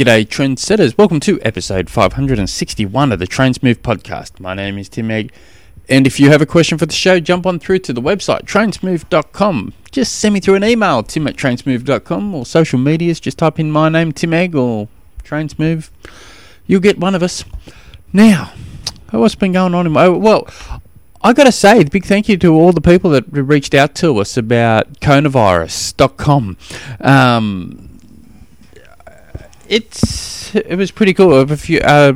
G'day, trendsetters. Welcome to episode 561 of the Trainsmove podcast. My name is Tim Egg, and if you have a question for the show, jump on through to the website, trainsmove.com. Just send me through an email, tim at trainsmove.com, or social medias. Just type in my name, Tim Egg, or Trainsmove. You'll get one of us. Now, what's been going on in my. Well, I got to say, big thank you to all the people that reached out to us about coronavirus.com. Um, it's it was pretty cool. A few, uh,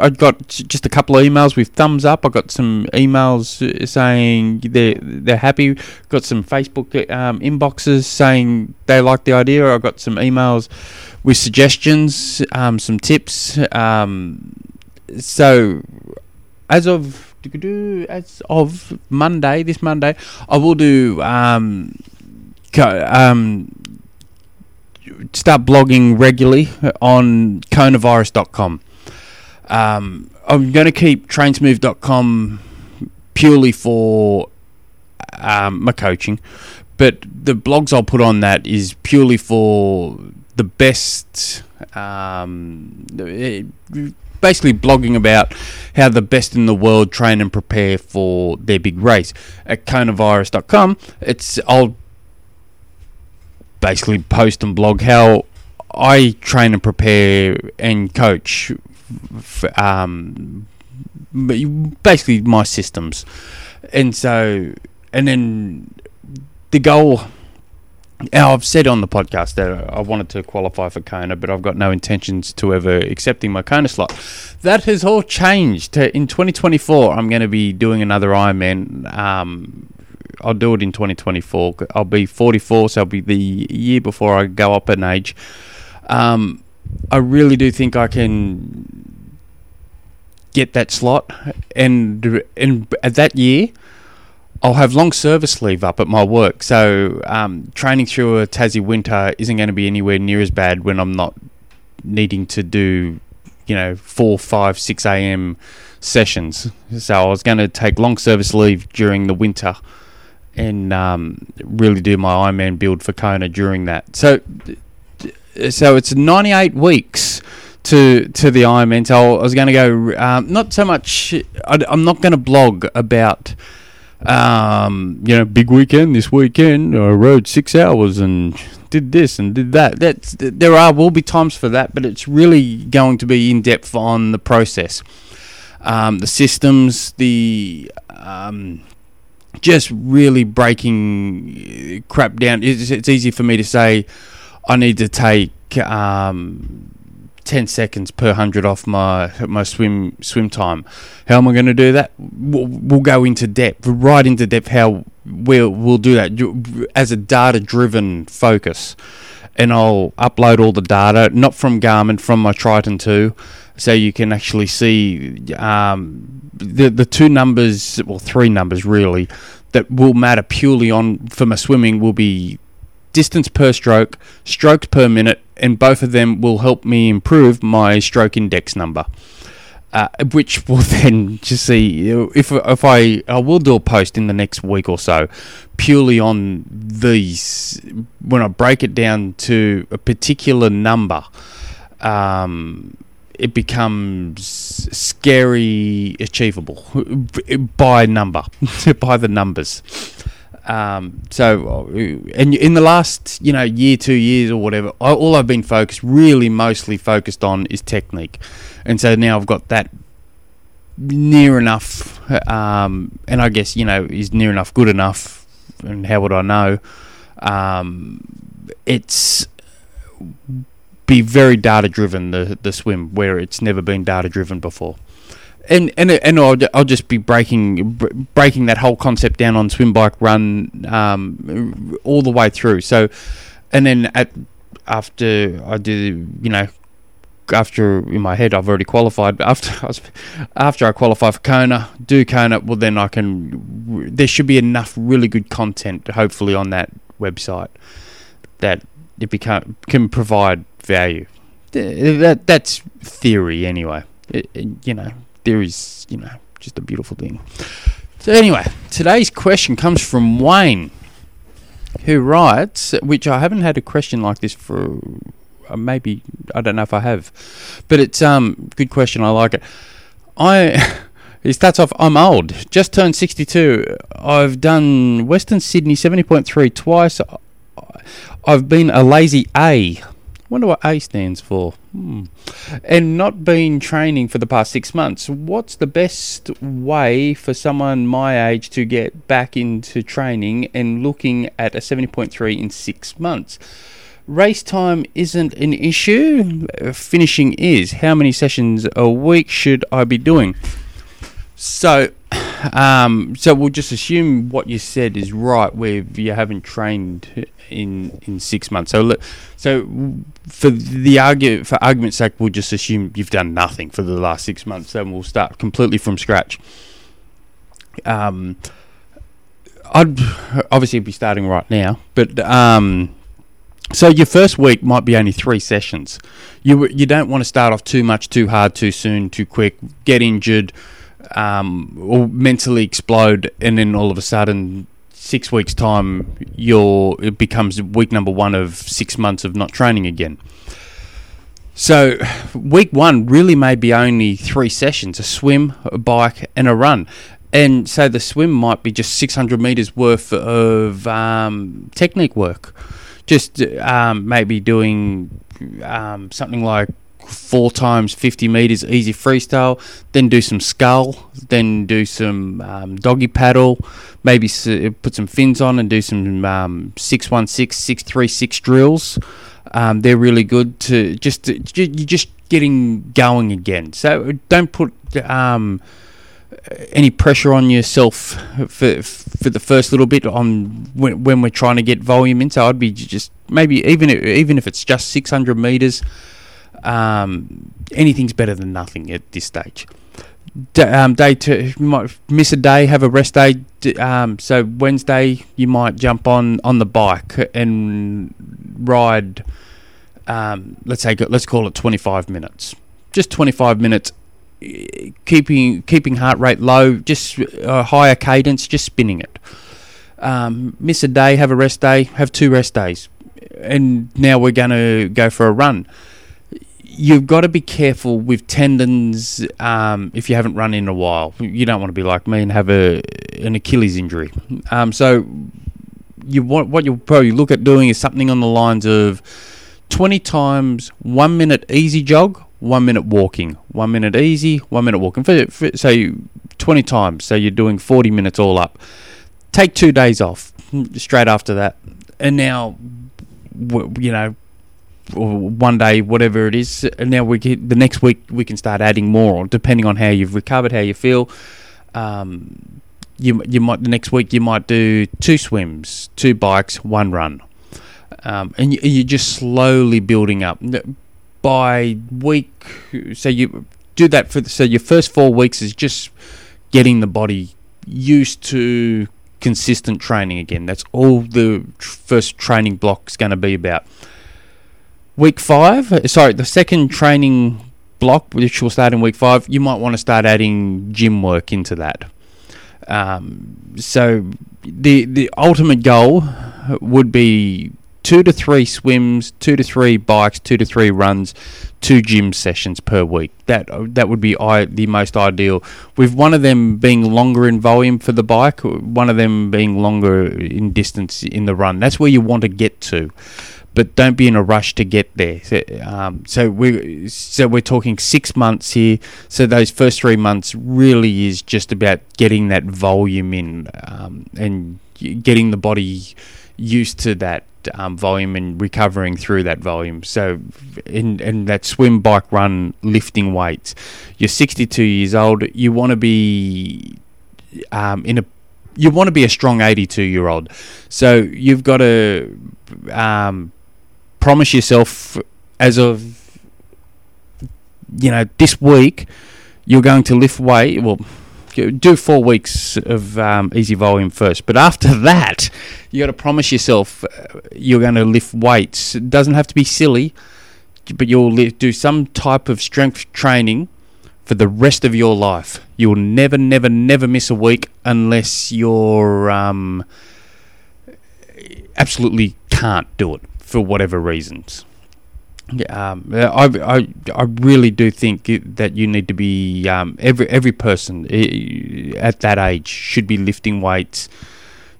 I got just a couple of emails with thumbs up. I got some emails saying they're they're happy. Got some Facebook um, inboxes saying they like the idea. I got some emails with suggestions, um, some tips. Um, so as of as of Monday, this Monday, I will do um, um, start blogging regularly on coronavirus.com. Um, I'm going to keep trainsmove.com purely for um, my coaching, but the blogs I'll put on that is purely for the best. Um, basically, blogging about how the best in the world train and prepare for their big race. At coronavirus.com, it's I'll basically post and blog how I train and prepare and coach, for, um, basically my systems, and so and then the goal. Now, I've said on the podcast that I wanted to qualify for Kona, but I've got no intentions to ever accepting my Kona slot. That has all changed. In 2024, I'm going to be doing another Ironman. Um, I'll do it in 2024. I'll be 44, so I'll be the year before I go up in age. Um, I really do think I can get that slot, and and at that year, I'll have long service leave up at my work. So um, training through a Tassie winter isn't going to be anywhere near as bad when I'm not needing to do, you know, four, five, six a.m. sessions. So I was going to take long service leave during the winter and um, really do my Ironman build for Kona during that. So, so it's 98 weeks to to the Ironman. So I was going to go um, not so much. I, am not going to blog about. Um, you know, big weekend this weekend. I rode six hours and did this and did that. That's there are will be times for that, but it's really going to be in depth on the process, um, the systems, the um, just really breaking crap down. It's, it's easy for me to say I need to take um, 10 seconds per hundred off my my swim swim time. How am I going to do that? We'll, we'll, go into depth, right into depth. How we'll we'll do that as a data driven focus, and I'll upload all the data, not from Garmin, from my Triton two, so you can actually see um, the the two numbers, well, three numbers really, that will matter purely on for my swimming will be distance per stroke, strokes per minute, and both of them will help me improve my stroke index number. Uh, which will then just see if if I I will do a post in the next week or so, purely on these when I break it down to a particular number. Um, it becomes scary achievable by number, by the numbers. Um, so, and in the last, you know, year, two years or whatever, all I've been focused, really mostly focused on is technique. And so now I've got that near enough, um, and I guess, you know, is near enough good enough, and how would I know? Um, it's be very data driven the the swim where it's never been data driven before. And and and I'll, I'll just be breaking breaking that whole concept down on swim bike run um, all the way through. So and then at after I do you know after in my head I've already qualified but after I was, after I qualify for Kona do Kona well then I can there should be enough really good content hopefully on that website that it become can provide value. That that's theory anyway. It, it, you know, theory's you know just a beautiful thing. So anyway, today's question comes from Wayne, who writes, which I haven't had a question like this for uh, maybe I don't know if I have, but it's um good question. I like it. I. It starts off, I'm old, just turned 62. I've done Western Sydney 70.3 twice. I've been a lazy A. Wonder what A stands for. Hmm. And not been training for the past six months. What's the best way for someone my age to get back into training and looking at a 70.3 in six months? Race time isn't an issue, finishing is. How many sessions a week should I be doing? So, um, so we'll just assume what you said is right, where you haven't trained in in six months. So, so for the argue for argument's sake, we'll just assume you've done nothing for the last six months. Then we'll start completely from scratch. Um, I'd obviously be starting right now, but um, so your first week might be only three sessions. You you don't want to start off too much, too hard, too soon, too quick, get injured um, or mentally explode, and then all of a sudden, six weeks time, you're it becomes week number one of six months of not training again. So, week one really may be only three sessions a swim, a bike, and a run. And so the swim might be just 600 meters worth of um, technique work. Just um, maybe doing um, something like four times 50 meters easy freestyle, then do some scull, then do some um, doggy paddle, maybe put some fins on and do some um, 616, 636 drills. Um, they're really good to just, to, you're just getting going again. So don't put um, any pressure on yourself for for the first little bit on when, when we're trying to get volume in. So I'd be just maybe even even if it's just 600 meters um, anything's better than nothing at this stage. D- um, day two, you might miss a day, have a rest day. D- um, so Wednesday, you might jump on on the bike and ride. Um, let's say let's call it 25 minutes. Just 25 minutes, keeping keeping heart rate low, just a higher cadence, just spinning it. Um, miss a day, have a rest day, have two rest days, and now we're going to go for a run you've got to be careful with tendons um, if you haven't run in a while. You don't want to be like me and have a an Achilles injury. Um, so you want what you'll probably look at doing is something on the lines of twenty times one minute easy jog, one minute walking, one minute easy, one minute walking. For, for, so twenty times. So you're doing forty minutes all up. Take two days off straight after that, and now you know or one day, whatever it is. And now we get, the next week we can start adding more, depending on how you've recovered, how you feel. Um, you you might the next week you might do two swims, two bikes, one run, um, and you, you're just slowly building up. By week, so you do that for so your first four weeks is just getting the body used to consistent training again. That's all the first training block is going to be about week five, sorry, the second training block, which will start in week five, you might want to start adding gym work into that. Um, so the the ultimate goal would be two to three swims, two to three bikes, two to three runs, two gym sessions per week. That that would be I, the most ideal. With one of them being longer in volume for the bike, one of them being longer in distance in the run. That's where you want to get to but don't be in a rush to get there. So, um, so we so we're talking six months here. So those first three months really is just about getting that volume in um, and getting the body used to that um, volume and recovering through that volume. So in in that swim, bike, run, lifting weights, you're 62 years old. You want to be um, in a you want to be a strong 82 year old. So you've got to um, promise yourself as of you know this week you're going to lift weight. Well, do four weeks of um, easy volume first, but after that, you got to promise yourself uh, you're going to lift weights. It doesn't have to be silly, but you'll do some type of strength training for the rest of your life. You'll never, never, never miss a week unless you're um, absolutely can't do it for whatever reasons. Um, I, I, I really do think that you need to be um, every every person at that age should be lifting weights,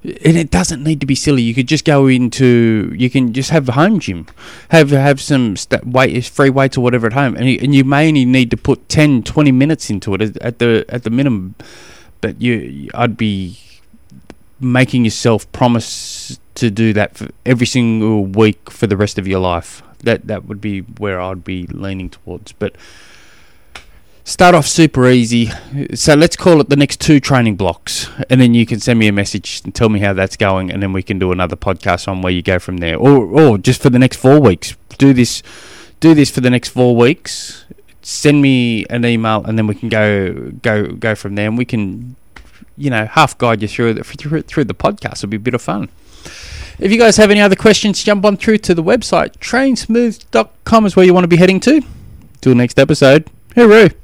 and it doesn't need to be silly. You could just go into you can just have a home gym, have have some st- weight free weights or whatever at home, and you, and you may only need to put 10, 20 minutes into it at the at the minimum, but you I'd be making yourself promise to do that for every single week for the rest of your life. That that would be where I'd be leaning towards. But start off super easy. So let's call it the next two training blocks, and then you can send me a message and tell me how that's going, and then we can do another podcast on where you go from there, or or just for the next four weeks. Do this, do this for the next four weeks. Send me an email, and then we can go go go from there, and we can you know, half guide you through the, through, the podcast. It'll be a bit of fun. If you guys have any other questions, jump on through to the website. Trainsmooth.com is where you want to be heading to. Till next episode. Hooroo.